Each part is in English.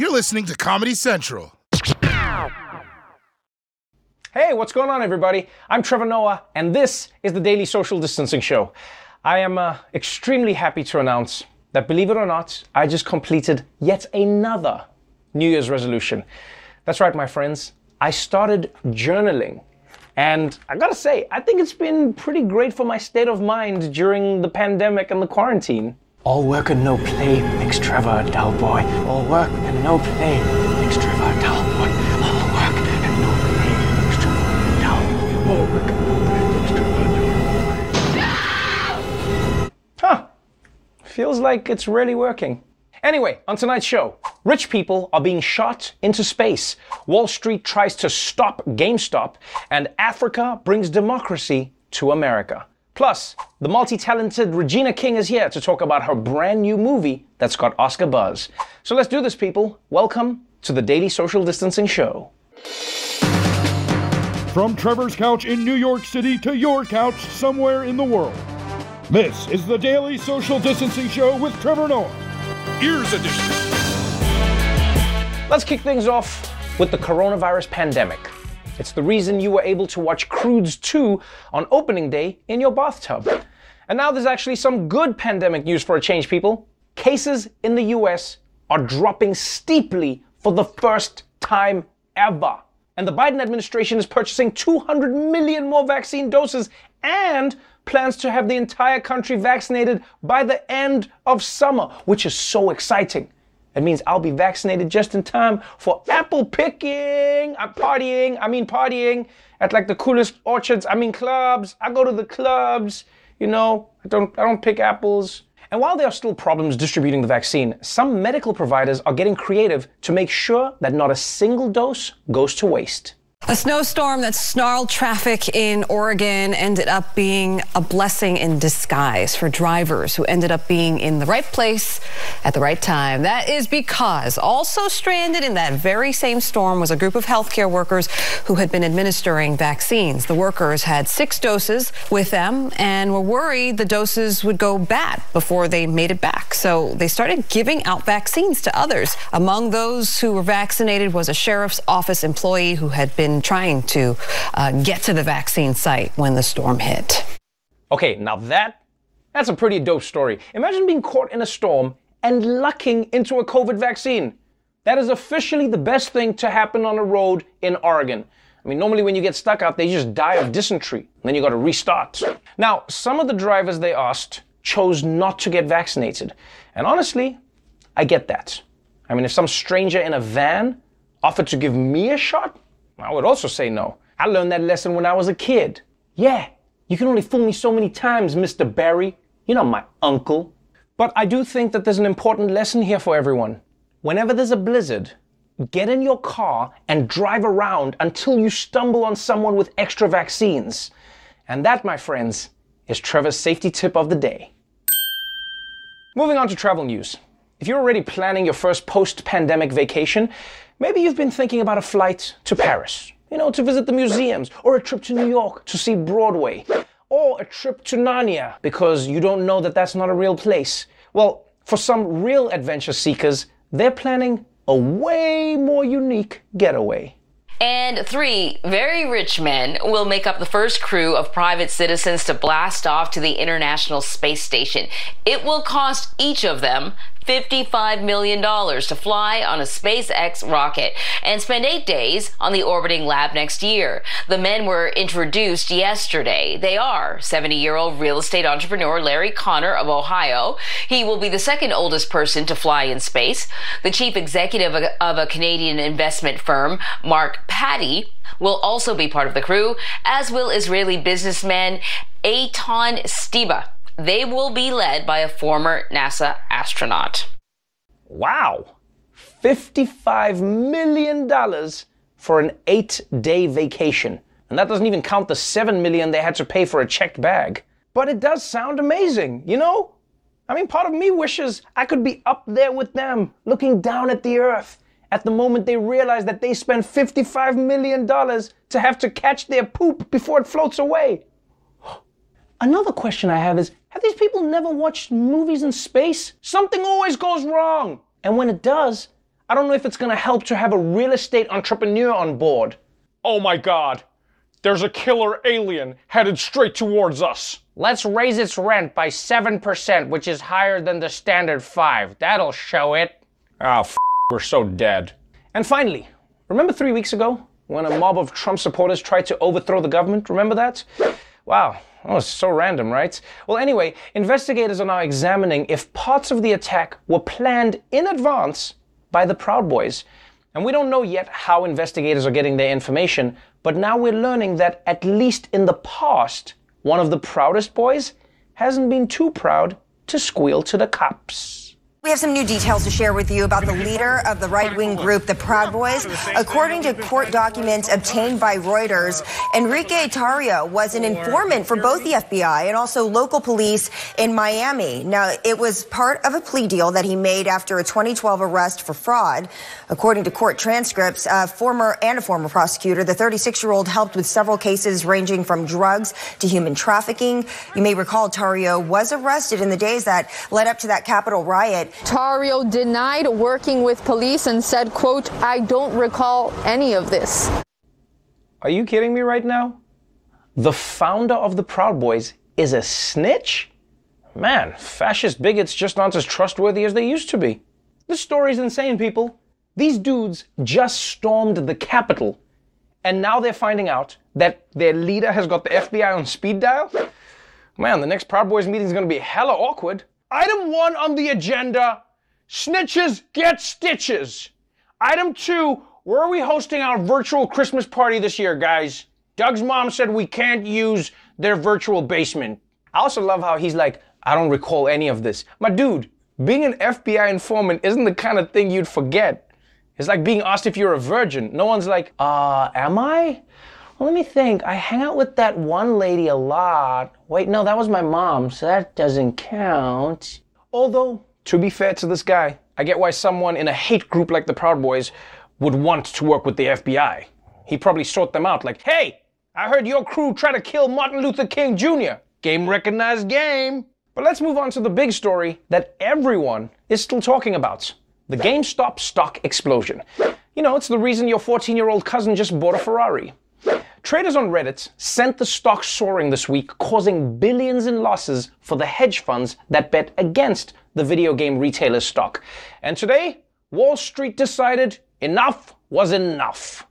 You're listening to Comedy Central. Hey, what's going on, everybody? I'm Trevor Noah, and this is the Daily Social Distancing Show. I am uh, extremely happy to announce that, believe it or not, I just completed yet another New Year's resolution. That's right, my friends. I started journaling. And I gotta say, I think it's been pretty great for my state of mind during the pandemic and the quarantine. All work and no play makes Trevor a dull boy. All work and no play makes Trevor a dull boy. All work and no play makes Trevor a dull boy. All work and no play makes Trevor a dull boy. Huh. Feels like it's really working. Anyway, on tonight's show, rich people are being shot into space. Wall Street tries to stop GameStop, and Africa brings democracy to America. Plus, the multi talented Regina King is here to talk about her brand new movie that's got Oscar buzz. So let's do this, people. Welcome to the Daily Social Distancing Show. From Trevor's couch in New York City to your couch somewhere in the world. This is the Daily Social Distancing Show with Trevor Noah. Ears Edition. Let's kick things off with the coronavirus pandemic. It's the reason you were able to watch Croods 2 on opening day in your bathtub. And now there's actually some good pandemic news for a change, people. Cases in the US are dropping steeply for the first time ever. And the Biden administration is purchasing 200 million more vaccine doses and plans to have the entire country vaccinated by the end of summer, which is so exciting. It means I'll be vaccinated just in time for apple picking. I'm partying. I mean partying at like the coolest orchards. I mean clubs. I go to the clubs. You know, I don't I don't pick apples. And while there are still problems distributing the vaccine, some medical providers are getting creative to make sure that not a single dose goes to waste. A snowstorm that snarled traffic in Oregon ended up being a blessing in disguise for drivers who ended up being in the right place at the right time. That is because also stranded in that very same storm was a group of healthcare workers who had been administering vaccines. The workers had six doses with them and were worried the doses would go bad before they made it back. So they started giving out vaccines to others. Among those who were vaccinated was a sheriff's office employee who had been trying to uh, get to the vaccine site when the storm hit. Okay, now that that's a pretty dope story. Imagine being caught in a storm and lucking into a COVID vaccine. That is officially the best thing to happen on a road in Oregon. I mean, normally when you get stuck out there, you just die of dysentery. Then you got to restart. Now, some of the drivers they asked chose not to get vaccinated. And honestly, I get that. I mean, if some stranger in a van offered to give me a shot, I would also say no. I learned that lesson when I was a kid. Yeah, you can only fool me so many times, Mr. Barry. You're not my uncle. But I do think that there's an important lesson here for everyone. Whenever there's a blizzard, get in your car and drive around until you stumble on someone with extra vaccines. And that, my friends, is Trevor's safety tip of the day. Moving on to travel news. If you're already planning your first post pandemic vacation, maybe you've been thinking about a flight to Paris, you know, to visit the museums, or a trip to New York to see Broadway, or a trip to Narnia because you don't know that that's not a real place. Well, for some real adventure seekers, they're planning a way more unique getaway. And three very rich men will make up the first crew of private citizens to blast off to the International Space Station. It will cost each of them $55 million to fly on a SpaceX rocket and spend eight days on the orbiting lab next year. The men were introduced yesterday. They are 70 year old real estate entrepreneur Larry Connor of Ohio. He will be the second oldest person to fly in space. The chief executive of a Canadian investment firm, Mark Pathy, will also be part of the crew, as will Israeli businessman Eytan Stibbe. They will be led by a former NASA astronaut. Wow! $55 million for an eight day vacation. And that doesn't even count the 7 million they had to pay for a checked bag. But it does sound amazing, you know? I mean, part of me wishes I could be up there with them, looking down at the earth at the moment they realize that they spent $55 million to have to catch their poop before it floats away. Another question I have is have these people never watched movies in space? Something always goes wrong. And when it does, I don't know if it's gonna help to have a real estate entrepreneur on board. Oh my god. There's a killer alien headed straight towards us. Let's raise its rent by 7%, which is higher than the standard 5. That'll show it. Ah, f- we're so dead. And finally, remember 3 weeks ago when a mob of Trump supporters tried to overthrow the government? Remember that? Wow, that was so random, right? Well, anyway, investigators are now examining if parts of the attack were planned in advance by the Proud Boys. And we don't know yet how investigators are getting their information, but now we're learning that at least in the past, one of the proudest boys hasn't been too proud to squeal to the cops. We have some new details to share with you about the leader of the right wing group, the Proud Boys. According to court documents obtained by Reuters, Enrique Tarrio was an informant for both the FBI and also local police in Miami. Now, it was part of a plea deal that he made after a 2012 arrest for fraud. According to court transcripts, a former and a former prosecutor, the 36 year old helped with several cases ranging from drugs to human trafficking. You may recall Tarrio was arrested in the days that led up to that Capitol riot. Tarrio denied working with police and said, quote, I don't recall any of this. Are you kidding me right now? The founder of the Proud Boys is a snitch? Man, fascist bigots just aren't as trustworthy as they used to be. This story's insane, people. These dudes just stormed the Capitol, and now they're finding out that their leader has got the FBI on speed dial? Man, the next Proud Boys meeting is gonna be hella awkward. Item one on the agenda snitches get stitches. Item two, where are we hosting our virtual Christmas party this year, guys? Doug's mom said we can't use their virtual basement. I also love how he's like, I don't recall any of this. My dude, being an FBI informant isn't the kind of thing you'd forget. It's like being asked if you're a virgin. No one's like, uh, am I? Well, let me think. I hang out with that one lady a lot. Wait, no, that was my mom, so that doesn't count. Although, to be fair to this guy, I get why someone in a hate group like the Proud Boys would want to work with the FBI. He probably sought them out like, hey, I heard your crew try to kill Martin Luther King Jr. Game recognized game. But let's move on to the big story that everyone is still talking about the GameStop stock explosion. You know, it's the reason your 14 year old cousin just bought a Ferrari. Traders on Reddit sent the stock soaring this week, causing billions in losses for the hedge funds that bet against the video game retailer's stock. And today, Wall Street decided enough was enough.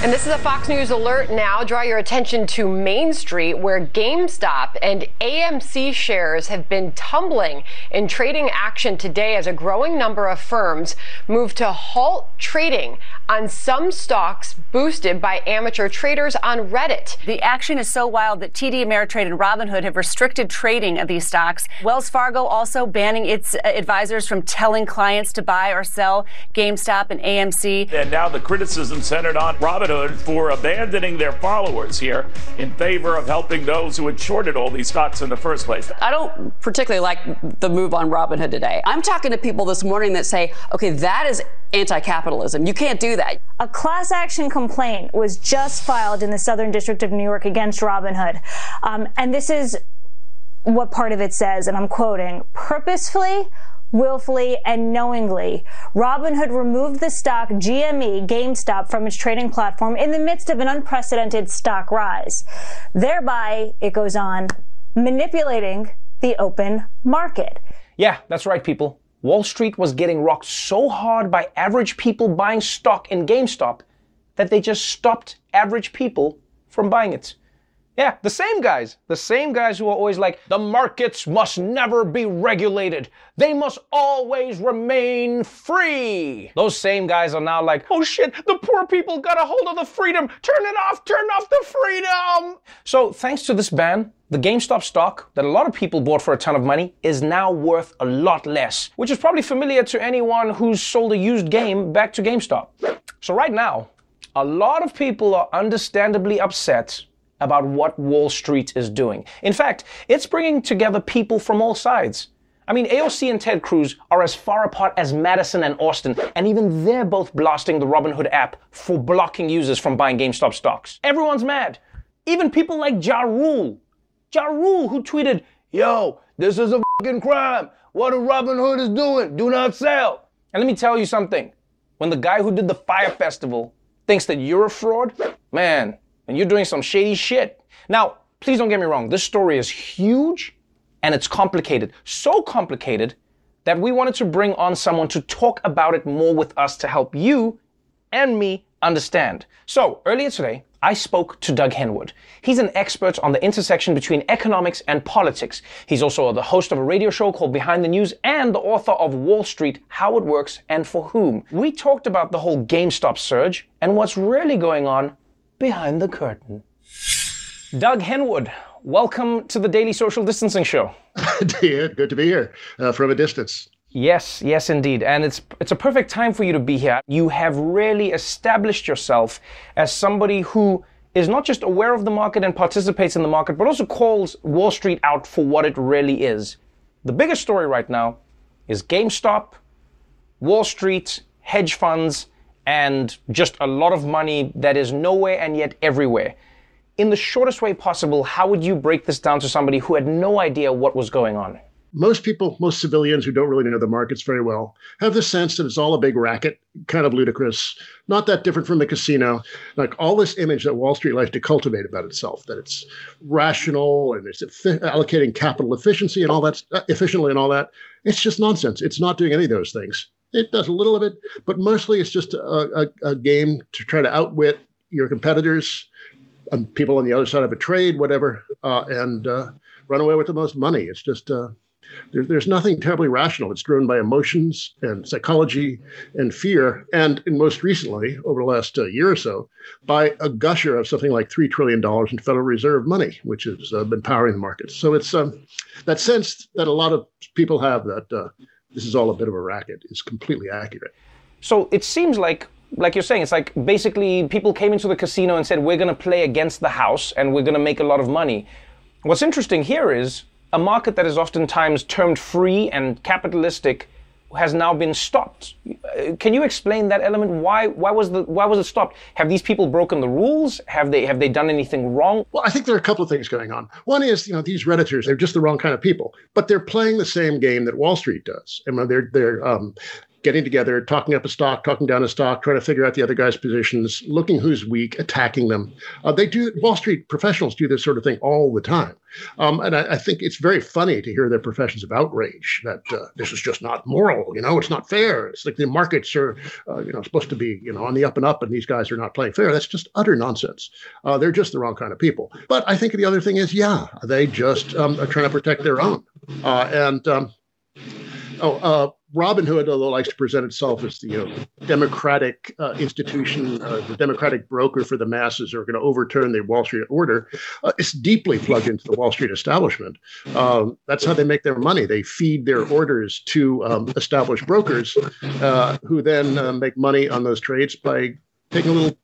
And this is a Fox News alert now. Draw your attention to Main Street, where GameStop and AMC shares have been tumbling in trading action today as a growing number of firms move to halt trading on some stocks boosted by amateur traders on Reddit. The action is so wild that TD Ameritrade and Robinhood have restricted trading of these stocks. Wells Fargo also banning its uh, advisors from telling clients to buy or sell GameStop and AMC. And now the criticism centered on Robinhood for abandoning their followers here in favor of helping those who had shorted all these stocks in the first place. I don't particularly like the move on Robinhood today. I'm talking to people this morning that say, okay, that is anti capitalism. You can't do that. A class action complaint was just filed in the Southern District of New York against Robinhood. Um, and this is what part of it says, and I'm quoting purposefully willfully and knowingly, Robinhood removed the stock GME GameStop from its trading platform in the midst of an unprecedented stock rise, thereby, it goes on, manipulating the open market. Yeah, that's right, people. Wall Street was getting rocked so hard by average people buying stock in GameStop that they just stopped average people from buying it. Yeah, the same guys. The same guys who are always like, the markets must never be regulated. They must always remain free. Those same guys are now like, oh shit, the poor people got a hold of the freedom. Turn it off, turn off the freedom. So, thanks to this ban, the GameStop stock that a lot of people bought for a ton of money is now worth a lot less, which is probably familiar to anyone who's sold a used game back to GameStop. So, right now, a lot of people are understandably upset about what Wall Street is doing. In fact, it's bringing together people from all sides. I mean, AOC and Ted Cruz are as far apart as Madison and Austin, and even they're both blasting the Robinhood app for blocking users from buying GameStop stocks. Everyone's mad. Even people like Ja Rule. Ja Rule, who tweeted, Yo, this is a fucking crime. What a Robinhood is doing. Do not sell. And let me tell you something. when the guy who did the Fyre Festival thinks that you're a fraud, man, and you're doing some shady shit. Now, please don't get me wrong, this story is huge and it's complicated. So complicated that we wanted to bring on someone to talk about it more with us to help you and me understand. So, earlier today, I spoke to Doug Henwood. He's an expert on the intersection between economics and politics. He's also the host of a radio show called Behind the News and the author of Wall Street How It Works and For Whom. We talked about the whole GameStop surge and what's really going on behind the curtain. Doug Henwood, welcome to the Daily Social Distancing Show. David, good to be here uh, from a distance. Yes, yes, indeed. And it's it's a perfect time for you to be here. You have really established yourself as somebody who is not just aware of the market and participates in the market, but also calls Wall Street out for what it really is. The biggest story right now is GameStop, Wall Street, hedge funds, and just a lot of money that is nowhere and yet everywhere. In the shortest way possible, how would you break this down to somebody who had no idea what was going on? most people, most civilians who don't really know the markets very well, have the sense that it's all a big racket, kind of ludicrous, not that different from the casino. Like all this image that Wall Street likes to cultivate about itself, that it's rational and it's allocating capital efficiency and all that efficiently and all that. It's just nonsense. It's not doing any of those things. It does a little of it, but mostly it's just a, a, a game to try to outwit your competitors, um, people on the other side of a trade, whatever, uh, and uh, run away with the most money. It's just uh, there, there's nothing terribly rational. It's driven by emotions and psychology and fear, and, and most recently, over the last uh, year or so, by a gusher of something like $3 trillion in Federal Reserve money, which has uh, been powering the markets. So it's um, that sense that a lot of people have that uh, this is all a bit of a racket is completely accurate. So it seems like like you're saying, it's like basically people came into the casino and said, we're going to play against the house and we're going to make a lot of money. What's interesting here is a market that is oftentimes termed free and capitalistic has now been stopped. Uh, can you explain that element? Why why was the why was it stopped? Have these people broken the rules? Have they have they done anything wrong? Well, I think there are a couple of things going on. One is, you know, these redditors, they're just the wrong kind of people, but they're playing the same game that Wall Street does. And they're they're um, getting together, talking up a stock, talking down a stock, trying to figure out the other guy's positions, looking who's weak, attacking them. Uh, they do Wall Street professionals do this sort of thing all the time, um, and I, I, think it's very funny to hear their professions of outrage that uh, this is just not moral. You know, it's not fair. It's like the markets are, uh, you know, supposed to be, you know, on the up and up, and these guys are not playing fair. That's just utter nonsense. Uh, they're just the wrong kind of people. But I think the other thing is, yeah, they just um, are trying to protect their own, uh, and. Um, Oh, uh, Robinhood, although likes to present itself as the you know, democratic uh, institution, uh, the democratic broker for the masses, are going to overturn the Wall Street order, uh, it's deeply plugged into the Wall Street establishment. Um, that's how they make their money. They feed their orders to um, established brokers, uh, who then uh, make money on those trades by taking a little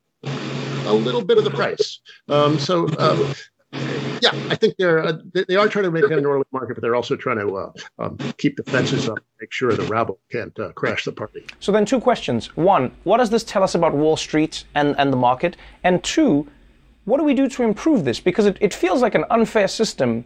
a little bit of the price. Um, so uh, yeah, I think they're uh, they are trying to make an orderly market, but they're also trying to uh, um, keep the fences up, make sure the rabble can't uh, crash the party. So then, two questions: one, what does this tell us about Wall Street and and the market? And two, what do we do to improve this? Because it, it feels like an unfair system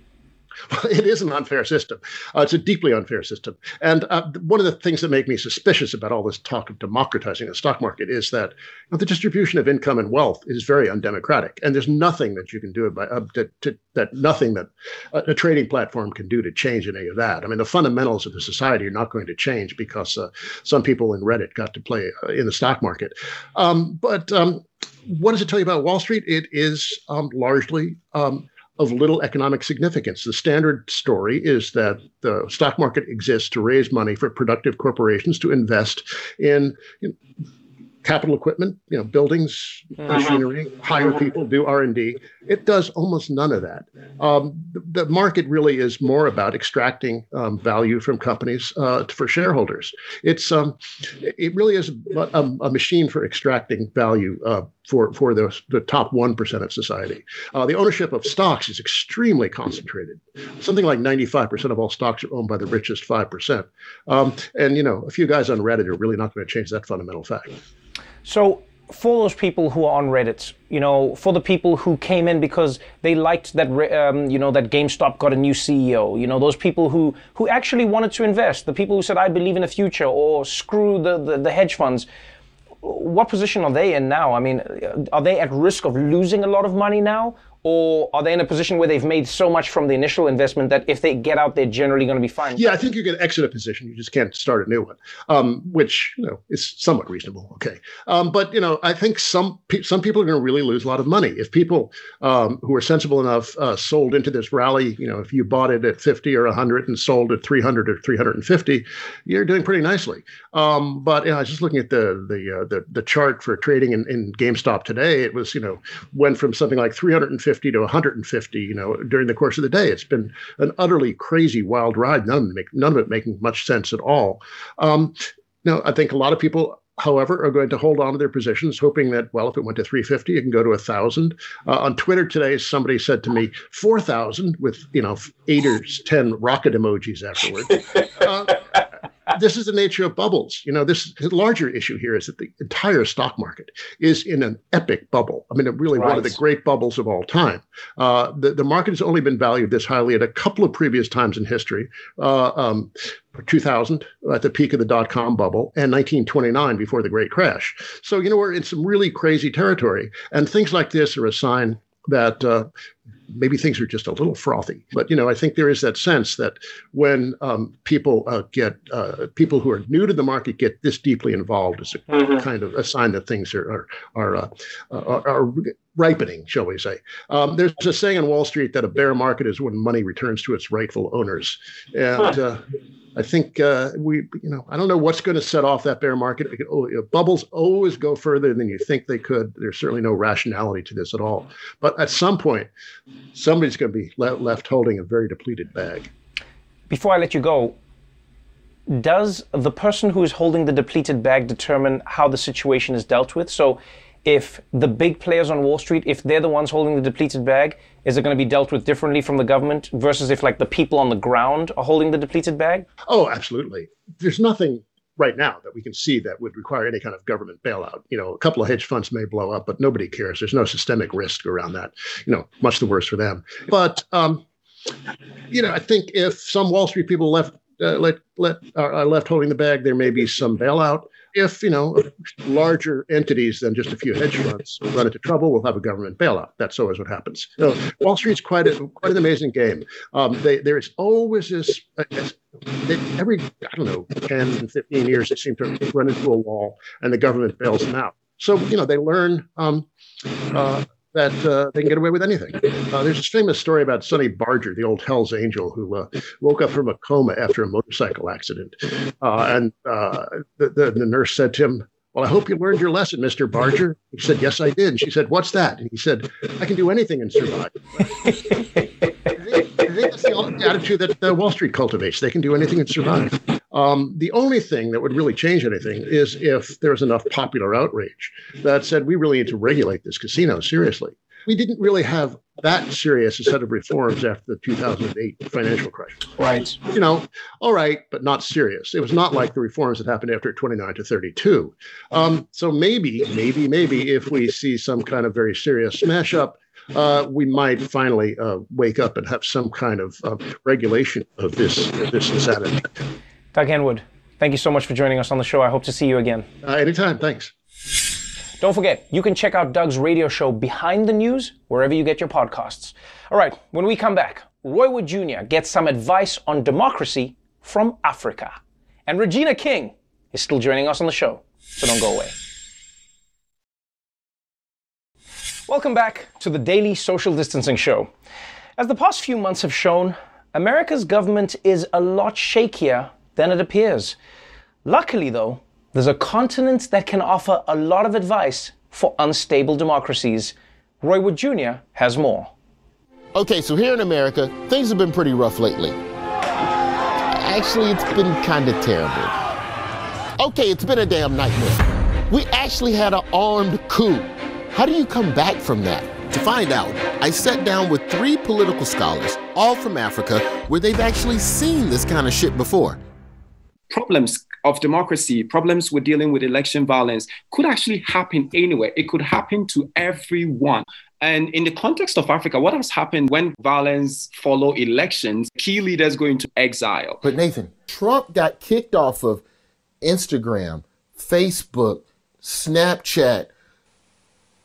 it is an unfair system. Uh, it's a deeply unfair system. And uh, one of the things that make me suspicious about all this talk of democratizing the stock market is that you know, the distribution of income and wealth is very undemocratic. And there's nothing that you can do about uh, to, to, that nothing that a, a, trading platform can do to change any of that. I mean, the fundamentals of the society are not going to change because uh, some people in Reddit got to play uh, in the stock market. Um, but um, what does it tell you about Wall Street? It is um, largely um, of little economic significance. The standard story is that the stock market exists to raise money for productive corporations to invest in, in capital equipment, you know, buildings, uh-huh. machinery, hire people, do R and D. It does almost none of that. Um, the, the, market really is more about extracting um, value from companies uh, for shareholders. It's um, it really is a, a, machine for extracting value uh, for for the, the top one percent of society. Uh, the ownership of stocks is extremely concentrated. Something like ninety five percent of all stocks are owned by the richest five percent. Um, and you know, a few guys on Reddit are really not going to change that fundamental fact. So for those people who are on Reddit, you know, for the people who came in because they liked that, um, you know, that GameStop got a new CEO, you know, those people who who actually wanted to invest, the people who said I believe in the future, or screw the the, the hedge funds. what position are they in now? I mean, are they at risk of losing a lot of money now? Or are they in a position where they've made so much from the initial investment that if they get out, they're generally going to be fine? Yeah, I think you can exit a position. You just can't start a new one, um, which you know is somewhat reasonable. Okay, um, but you know I think some pe- some people are going to really lose a lot of money if people um, who are sensible enough uh, sold into this rally. You know, if you bought it at fifty or hundred and sold at three hundred or three hundred and fifty, you're doing pretty nicely. Um, but you know, I was just looking at the the uh, the, the chart for trading in, in GameStop today. It was you know went from something like three hundred and 50 to 150, you know, during the course of the day. It's been an utterly crazy, wild ride. None of it, make, none of it making much sense at all. Um, now, I think a lot of people however, are going to hold on to their positions, hoping that, well, if it went to 350, it can go to 1,000. Uh, on Twitter today, somebody said to me, 4,000 with, you know, eight or 10 rocket emojis afterward. Uh, this is the nature of bubbles. You know, this the larger issue here is that the entire stock market is in an epic bubble. I mean, really right. one of the great bubbles of all time. Uh, the, the market has only been valued this highly at a couple of previous times in history. Uh, um, 2000 at the peak of the dot com bubble and 1929 before the great crash. So, you know, we're in some really crazy territory. And things like this are a sign that uh, maybe things are just a little frothy. But you know, I think there is that sense that when um, people uh, get uh, people who are new to the market get this deeply involved, is a mm-hmm. kind of a sign that things are are are, uh, are, are ripening, shall we say? Um, there's a saying on Wall Street that a bear market is when money returns to its rightful owners, and. Uh, I think uh, we, you know, I don't know what's going to set off that bear market. Oh, you know, bubbles always go further than you think they could. There's certainly no rationality to this at all. But at some point, somebody's going to be le- left holding a very depleted bag. Before I let you go, does the person who is holding the depleted bag determine how the situation is dealt with? So if the big players on Wall Street, if they're the ones holding the depleted bag, is it going to be dealt with differently from the government versus if like the people on the ground are holding the depleted bag? Oh, absolutely. There's nothing right now that we can see that would require any kind of government bailout. You know, a couple of hedge funds may blow up, but nobody cares. There's no systemic risk around that. You know, much the worse for them. But um, you know, I think if some Wall Street people left uh, let let are left holding the bag, there may be some bailout if you know larger entities than just a few hedge funds run into trouble, we'll have a government bailout. That's always what happens. Wall Street's quite a, quite an amazing game. Um, they, there's always this. Uh, they, every I don't know 10, and 15 years, they seem to run into a wall, and the government bails them out. So you know they learn. Um, uh, that uh, they can get away with anything. Uh, there's this famous story about Sonny Barger, the old Hell's Angel, who uh, woke up from a coma after a motorcycle accident. Uh, and uh, the, the, the, nurse said to him, Well, I hope you learned your lesson, Mr. Barger. He said, Yes, I did. And she said, What's that? And he said, I can do anything and survive. I, think, I think that's the attitude that uh, Wall Street cultivates. They can do anything and survive. Um, the only thing that would really change anything is if there's enough popular outrage that said we really need to regulate this casino seriously. We didn't really have that serious a set of reforms after the 2008 financial crisis. Right. You know, all right, but not serious. It was not like the reforms that happened after 29 to 32. Um, so maybe, maybe, maybe if we see some kind of very serious smash up, uh, we might finally uh, wake up and have some kind of uh, regulation of this this insanity. Doug Henwood, thank you so much for joining us on the show. I hope to see you again. Uh, anytime. Thanks. Don't forget, you can check out Doug's radio show Behind the News wherever you get your podcasts. All right, when we come back, Roy Wood Jr. gets some advice on democracy from Africa. And Regina King is still joining us on the show, so don't go away. Welcome back to the Daily Social Distancing Show. As the past few months have shown, America's government is a lot shakier than it appears. Luckily, though, there's a continent that can offer a lot of advice for unstable democracies. Roy Wood Jr. has more. Okay, so here in America, things have been pretty rough lately. Actually, it's been kind of terrible. Okay, it's been a damn nightmare. We actually had an armed coup. How do you come back from that? To find out, I sat down with three political scholars, all from Africa, where they've actually seen this kind of shit before problems of democracy, problems with dealing with election violence could actually happen anywhere. It could happen to everyone. And in the context of Africa, what has happened when violence follow elections, key leaders go into exile. But Nathan, Trump got kicked off of Instagram, Facebook, Snapchat.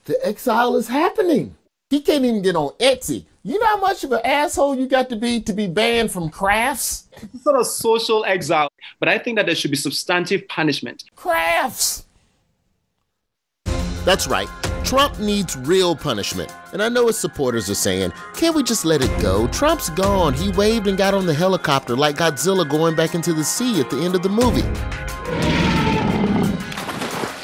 The exile is happening. He can't even get on Etsy. You know how much of an asshole you got to be to be banned from crafts? It's sort of social exile. But I think that there should be substantive punishment. Crafts. That's right. Trump needs real punishment. And I know his supporters are saying, can't we just let it go? Trump's gone. He waved and got on the helicopter like Godzilla going back into the sea at the end of the movie.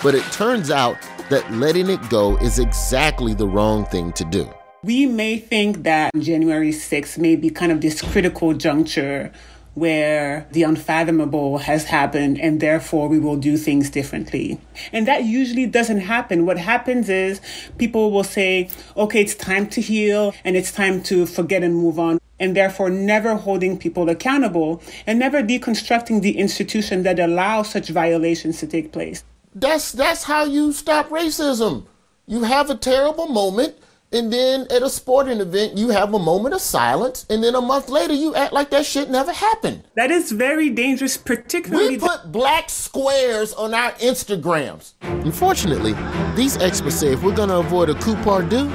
But it turns out that letting it go is exactly the wrong thing to do. We may think that January 6th may be kind of this critical juncture where the unfathomable has happened and therefore we will do things differently. And that usually doesn't happen. What happens is people will say, okay, it's time to heal and it's time to forget and move on. And therefore, never holding people accountable and never deconstructing the institution that allows such violations to take place. That's that's how you stop racism. You have a terrible moment, and then at a sporting event, you have a moment of silence, and then a month later, you act like that shit never happened. That is very dangerous, particularly. We put black squares on our Instagrams. Unfortunately, these experts say if we're going to avoid a coup pardon,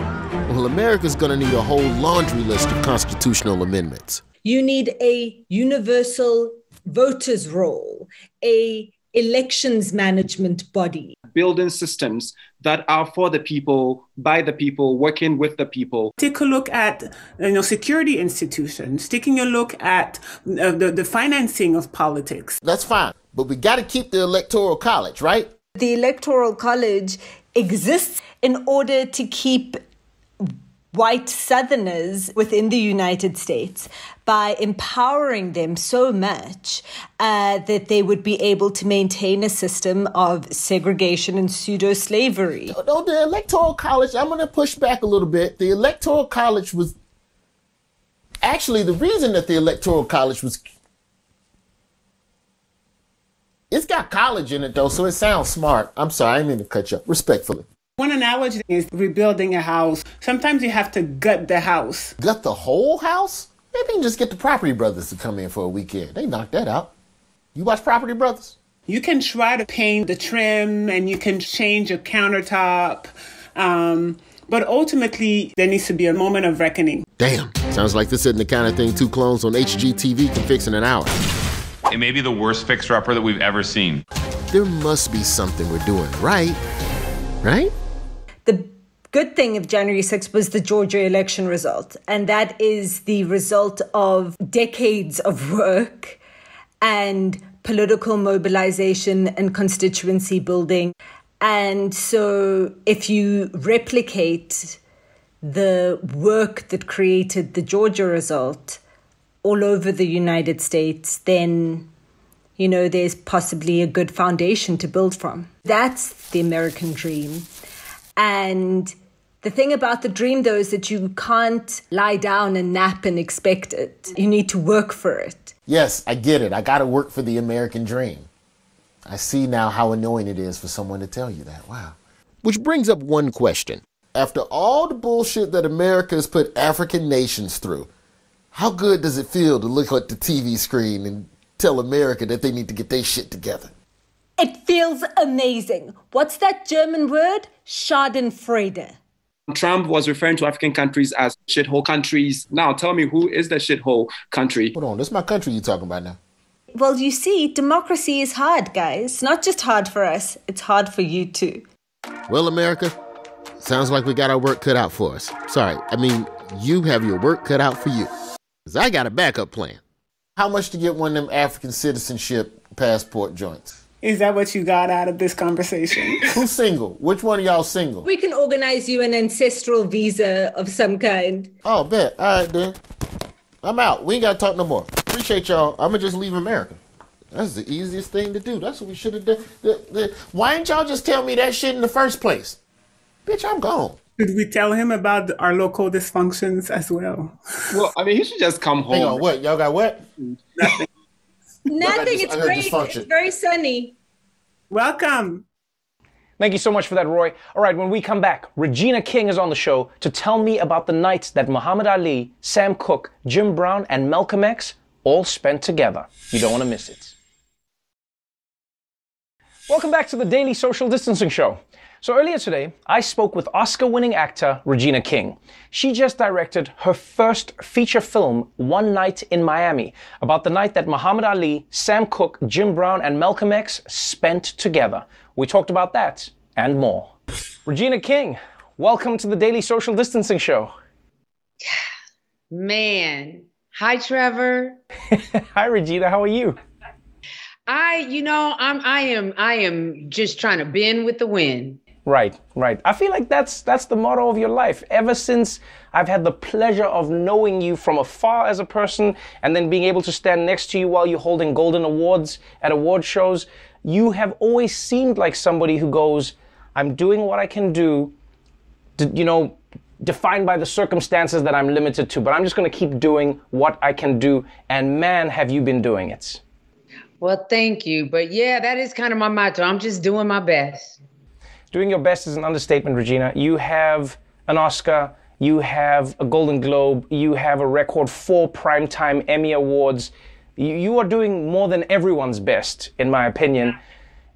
well, America's going to need a whole laundry list of constitutional amendments. You need a universal voters' roll, a elections management body. Building systems that are for the people, by the people, working with the people. Take a look at you know security institutions. Taking a look at uh, the the financing of politics. That's fine, but we got to keep the electoral college, right? The electoral college exists in order to keep white Southerners within the United States by empowering them so much uh, that they would be able to maintain a system of segregation and pseudo slavery. No, the Electoral College, I'm going to push back a little bit. The Electoral College was actually the reason that the Electoral College was. It's got college in it though, so it sounds smart. I'm sorry, I didn't mean to cut you up. Respectfully. One analogy is rebuilding a house. Sometimes you have to gut the house. Gut the whole house? Maybe you can just get the Property Brothers to come in for a weekend. They knock that out. You watch Property Brothers? You can try to paint the trim and you can change a countertop. Um, but ultimately, there needs to be a moment of reckoning. Damn. Sounds like this isn't the kind of thing two clones on HGTV can fix in an hour. It may be the worst fixer upper that we've ever seen. There must be something we're doing right. Right? Good thing of January 6th was the Georgia election result. And that is the result of decades of work and political mobilization and constituency building. And so if you replicate the work that created the Georgia result all over the United States, then you know, there's possibly a good foundation to build from. That's the American dream. And the thing about the dream, though, is that you can't lie down and nap and expect it. You need to work for it. Yes, I get it. I got to work for the American dream. I see now how annoying it is for someone to tell you that. Wow. Which brings up one question. After all the bullshit that America has put African nations through, how good does it feel to look at the TV screen and tell America that they need to get their shit together? It feels amazing. What's that German word? Schadenfreude. Trump was referring to African countries as shithole countries. Now, tell me, who is the shithole country? Hold on, this is my country you're talking about now. Well, you see, democracy is hard, guys. It's not just hard for us, it's hard for you too. Well, America, sounds like we got our work cut out for us. Sorry, I mean, you have your work cut out for you. Because I got a backup plan. How much to get one of them African citizenship passport joints? Is that what you got out of this conversation? Who's single? Which one of y'all single? We can organize you an ancestral visa of some kind. Oh, bet. All right, then. I'm out. We ain't got to talk no more. Appreciate y'all. I'm going to just leave America. That's the easiest thing to do. That's what we should have done. The, the, why didn't y'all just tell me that shit in the first place? Bitch, I'm gone. Should we tell him about our local dysfunctions as well? Well, I mean, he should just come home. Hang on, what? Y'all got what? Nothing. Nothing. just- It's great. It's very sunny. Welcome. Thank you so much for that, Roy. All right, when we come back, Regina King is on the show to tell me about the nights that Muhammad Ali, Sam Cooke, Jim Brown, and Malcolm X all spent together. You don't want to miss it. Welcome back to the Daily Social Distancing Show. So, earlier today, I spoke with Oscar winning actor Regina King. She just directed her first feature film, One Night in Miami, about the night that Muhammad Ali, Sam Cooke, Jim Brown, and Malcolm X spent together. We talked about that and more. Regina King, welcome to the Daily Social Distancing Show. Man. Hi, Trevor. Hi, Regina. How are you? I, you know, I'm I am I am just trying to bend with the wind. Right, right. I feel like that's that's the motto of your life. Ever since I've had the pleasure of knowing you from afar as a person and then being able to stand next to you while you're holding golden awards at award shows, you have always seemed like somebody who goes, I'm doing what I can do, to, you know, defined by the circumstances that I'm limited to, but I'm just going to keep doing what I can do. And man, have you been doing it. Well, thank you. But yeah, that is kind of my motto. I'm just doing my best. Doing your best is an understatement, Regina. You have an Oscar, you have a Golden Globe, you have a record four Primetime Emmy Awards. You, are doing more than everyone's best, in my opinion.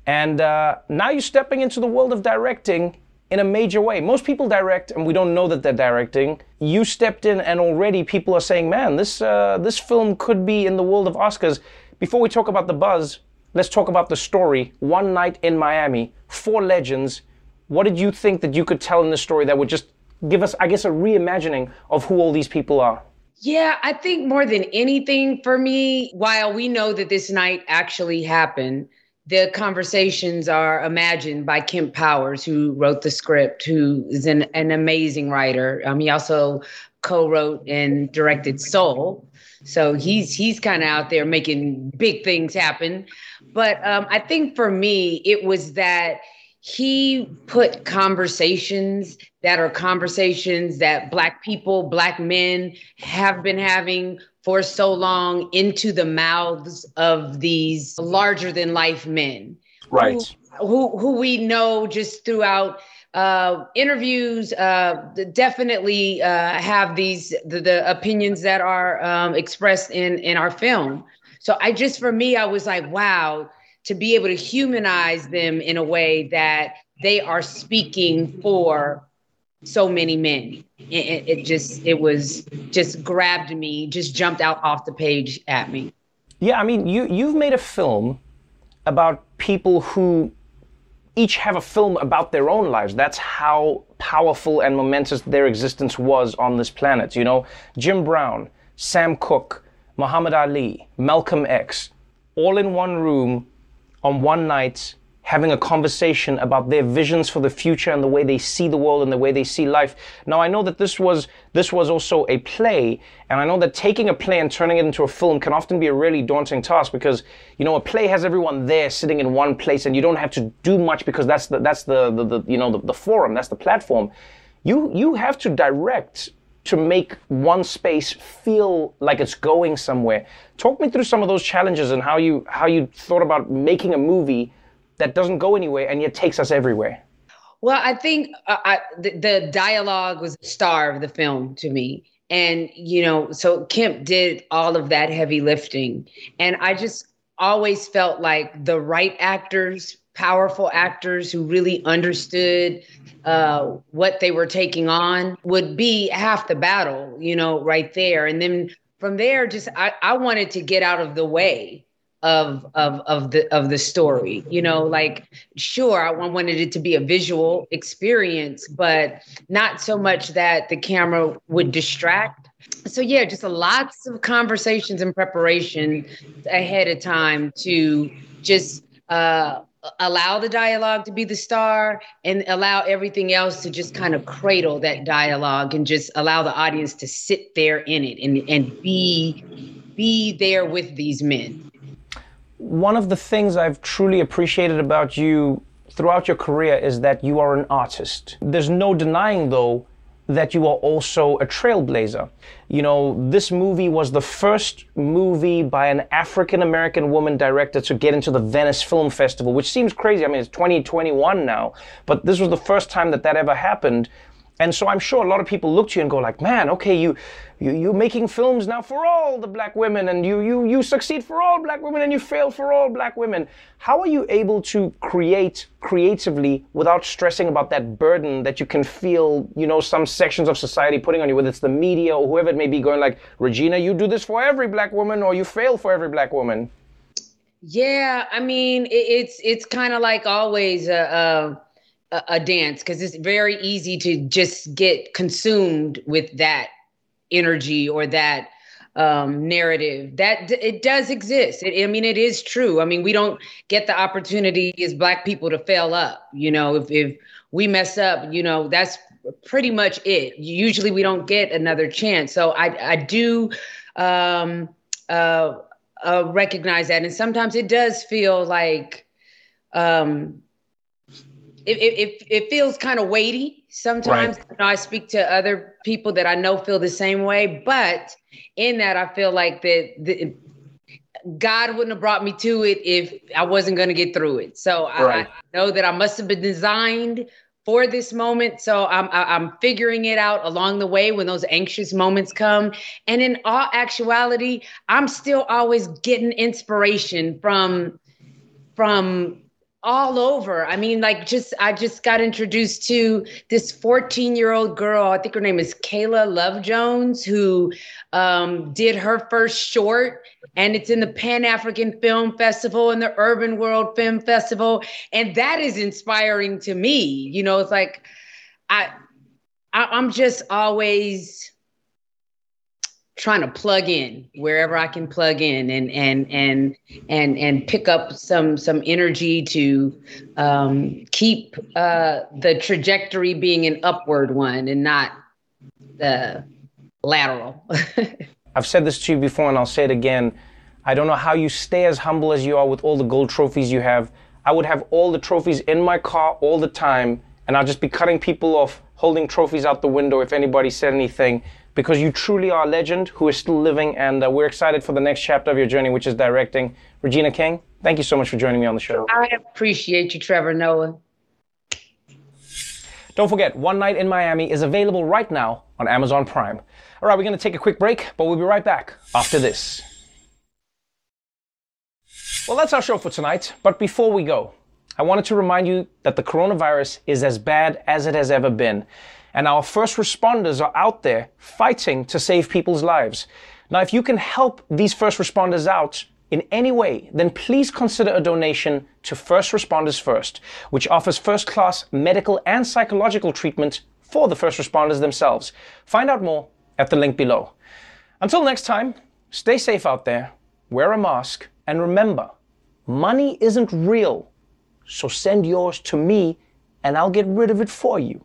And uh, now you're stepping into the world of directing in a major way. Most people direct, and we don't know that they're directing. You stepped in, and already people are saying, "Man, this uh, this film could be in the world of Oscars." Before we talk about the buzz, let's talk about the story. One night in Miami, four legends. What did you think that you could tell in this story that would just give us, I guess, a reimagining of who all these people are? Yeah, I think more than anything for me, while we know that this night actually happened, the conversations are imagined by Kemp Powers, who wrote the script, who is an, an amazing writer. Um, he also co-wrote and directed Soul. So he's he's kind of out there making big things happen. But um, I think for me, it was that he put conversations that are conversations that black people black men have been having for so long into the mouths of these larger than life men. Right. Who, who, who we know just throughout uh, interviews uh, definitely uh, have these the, the, opinions that are um, expressed in in our film. So i just for me i was like wow to be able to humanize them in a way that they are speaking for so many men. It, it, just it was just grabbed me, just jumped out off the page at me. Yeah, I mean, you you've made a film about people who each have a film about their own lives. That's how powerful and momentous their existence was on this planet. You know, Jim Brown, Sam Cooke, Muhammad Ali, Malcolm X, all in one room on one night having a conversation about their visions for the future and the way they see the world and the way they see life. Now I know that this was this was also a play, and I know that taking a play and turning it into a film can often be a really daunting task because you know a play has everyone there sitting in one place and you don't have to do much because that's the that's the the, the you know the, the forum, that's the platform. You you have to direct to make one space feel like it's going somewhere. Talk me through some of those challenges and how you how you thought about making a movie that doesn't go anywhere and yet takes us everywhere. Well, I think uh, I, the, the dialogue was the star of the film to me. And, you know, so Kemp did all of that heavy lifting. And I just always felt like the right actors, powerful actors who really understood uh, what they were taking on would be half the battle, you know, right there. And then from there, just I, I wanted to get out of the way of of of the of the story you know like sure i wanted it to be a visual experience but not so much that the camera would distract so yeah just lots of conversations and preparation ahead of time to just uh allow the dialogue to be the star and allow everything else to just kind of cradle that dialogue and just allow the audience to sit there in it and and be be there with these men one of the things I've truly appreciated about you throughout your career is that you are an artist. There's no denying, though, that you are also a trailblazer. You know, this movie was the first movie by an African American woman director to get into the Venice Film Festival, which seems crazy. I mean, it's 2021 now, but this was the first time that that ever happened. And so I'm sure a lot of people look to you and go like, man, okay, you, you you're making films now for all the black women, and you you you succeed for all black women, and you fail for all black women. How are you able to create creatively without stressing about that burden that you can feel, you know, some sections of society putting on you, whether it's the media or whoever it may be, going like, Regina, you do this for every black woman, or you fail for every black woman. Yeah, I mean, it, it's it's kind of like always a a, a dance because it's very easy to just get consumed with that energy or that um, narrative that it does exist. It, I mean, it is true. I mean, we don't get the opportunity as Black people to fail up. You know, if if we mess up, you know, that's pretty much it. Usually, we don't get another chance. So I I do. Um, uh, uh, recognize that. And sometimes it does feel like um, it, it, it feels kind of weighty. Sometimes right. you know, I speak to other people that I know feel the same way, but in that I feel like that the, God wouldn't have brought me to it if I wasn't going to get through it. So right. I know that I must have been designed for this moment. So I'm I'm figuring it out along the way when those anxious moments come. And in all actuality, I'm still always getting inspiration from from all over. I mean, like just I just got introduced to this 14 year old girl. I think her name is Kayla Love Jones, who um, did her first short, and it's in the Pan African Film Festival and the Urban World Film Festival, and that is inspiring to me. You know, it's like I, I I'm just always trying to plug in wherever I can plug in and and and and and pick up some some energy to um, keep uh, the trajectory being an upward one and not the lateral. I've said this to you before and I'll say it again. I don't know how you stay as humble as you are with all the gold trophies you have. I would have all the trophies in my car all the time and I'll just be cutting people off holding trophies out the window if anybody said anything because you truly are a legend who is still living, and uh, we're excited for the next chapter of your journey, which is directing. Regina King, thank you so much for joining me on the show. I appreciate you, Trevor Noah. Don't forget, One Night in Miami is available right now on Amazon Prime. All right, we're going to take a quick break, but we'll be right back after this. Well, that's our show for tonight, but before we go, I wanted to remind you that the coronavirus is as bad as it has ever been and our first responders are out there fighting to save people's lives. Now, if you can help these first responders out in any way, then please consider a donation to First Responders First, which offers first class medical and psychological treatment for the first responders themselves. Find out more at the link below. Until next time, stay safe out there, wear a mask, and remember, money isn't real. So send yours to me and I'll get rid of it for you.